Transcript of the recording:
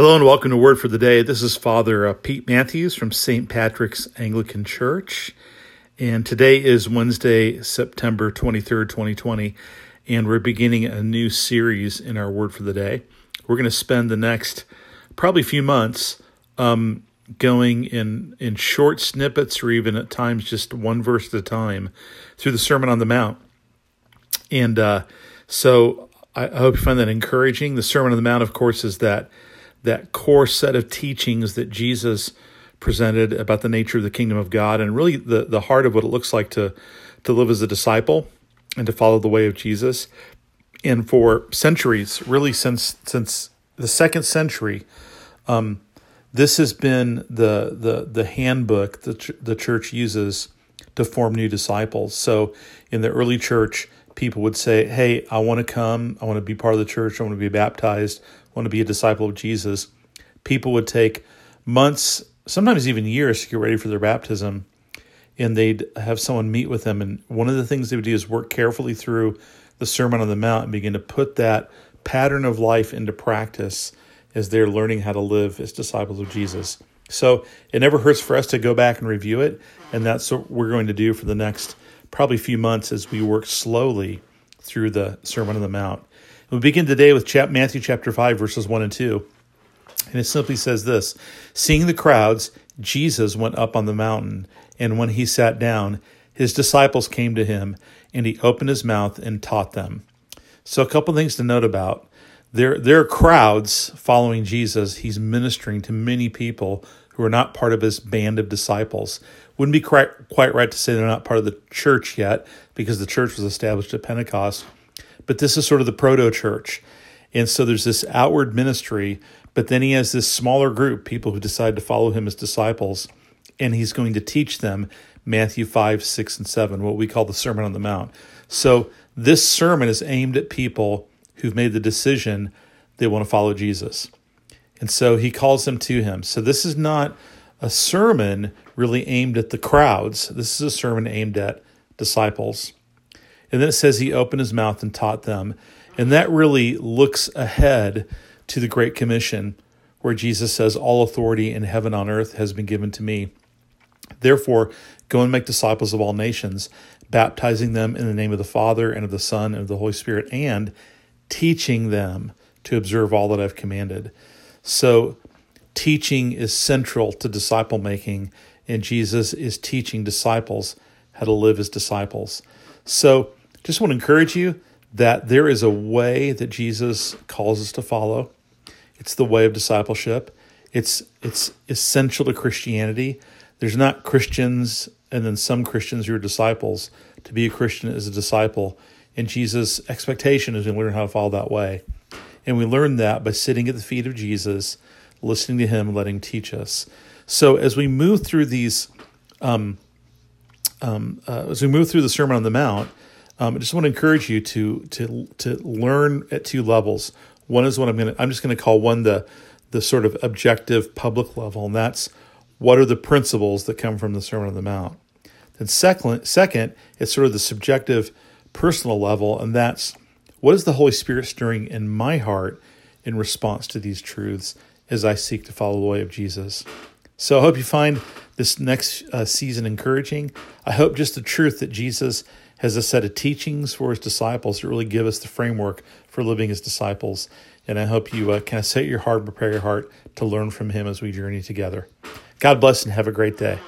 Hello and welcome to Word for the Day. This is Father uh, Pete Matthews from St. Patrick's Anglican Church. And today is Wednesday, September 23rd, 2020. And we're beginning a new series in our Word for the Day. We're going to spend the next probably few months um, going in, in short snippets or even at times just one verse at a time through the Sermon on the Mount. And uh, so I hope you find that encouraging. The Sermon on the Mount, of course, is that that core set of teachings that Jesus presented about the nature of the kingdom of God and really the, the heart of what it looks like to, to live as a disciple and to follow the way of Jesus. And for centuries, really since since the second century, um, this has been the the the handbook that the church uses to form new disciples. So in the early church, people would say, "Hey, I want to come. I want to be part of the church. I want to be baptized I want to be a disciple of Jesus, people would take months, sometimes even years, to get ready for their baptism. And they'd have someone meet with them. And one of the things they would do is work carefully through the Sermon on the Mount and begin to put that pattern of life into practice as they're learning how to live as disciples of Jesus. So it never hurts for us to go back and review it. And that's what we're going to do for the next probably a few months as we work slowly through the Sermon on the Mount. We begin today with Matthew chapter 5, verses 1 and 2. And it simply says this Seeing the crowds, Jesus went up on the mountain, and when he sat down, his disciples came to him, and he opened his mouth and taught them. So, a couple things to note about. There, there are crowds following Jesus. He's ministering to many people who are not part of his band of disciples. Wouldn't be quite, quite right to say they're not part of the church yet, because the church was established at Pentecost but this is sort of the proto church. And so there's this outward ministry, but then he has this smaller group, people who decide to follow him as disciples, and he's going to teach them Matthew 5, 6, and 7, what we call the Sermon on the Mount. So this sermon is aimed at people who've made the decision they want to follow Jesus. And so he calls them to him. So this is not a sermon really aimed at the crowds, this is a sermon aimed at disciples. And then it says he opened his mouth and taught them. And that really looks ahead to the Great Commission, where Jesus says, All authority in heaven on earth has been given to me. Therefore, go and make disciples of all nations, baptizing them in the name of the Father and of the Son and of the Holy Spirit, and teaching them to observe all that I've commanded. So, teaching is central to disciple making, and Jesus is teaching disciples how to live as disciples. So, just want to encourage you that there is a way that Jesus calls us to follow. It's the way of discipleship. It's it's essential to Christianity. There's not Christians and then some Christians who are disciples. To be a Christian is a disciple. And Jesus' expectation is to learn how to follow that way. And we learn that by sitting at the feet of Jesus, listening to him, letting him teach us. So as we move through these, um, um, uh, as we move through the Sermon on the Mount, um, I just want to encourage you to to to learn at two levels. One is what I'm going to I'm just going to call one the the sort of objective public level, and that's what are the principles that come from the Sermon on the Mount. Then second, second, it's sort of the subjective personal level, and that's what is the Holy Spirit stirring in my heart in response to these truths as I seek to follow the way of Jesus. So I hope you find this next uh, season encouraging. I hope just the truth that Jesus has a set of teachings for his disciples that really give us the framework for living as disciples. And I hope you uh, kind of set your heart, prepare your heart to learn from him as we journey together. God bless and have a great day.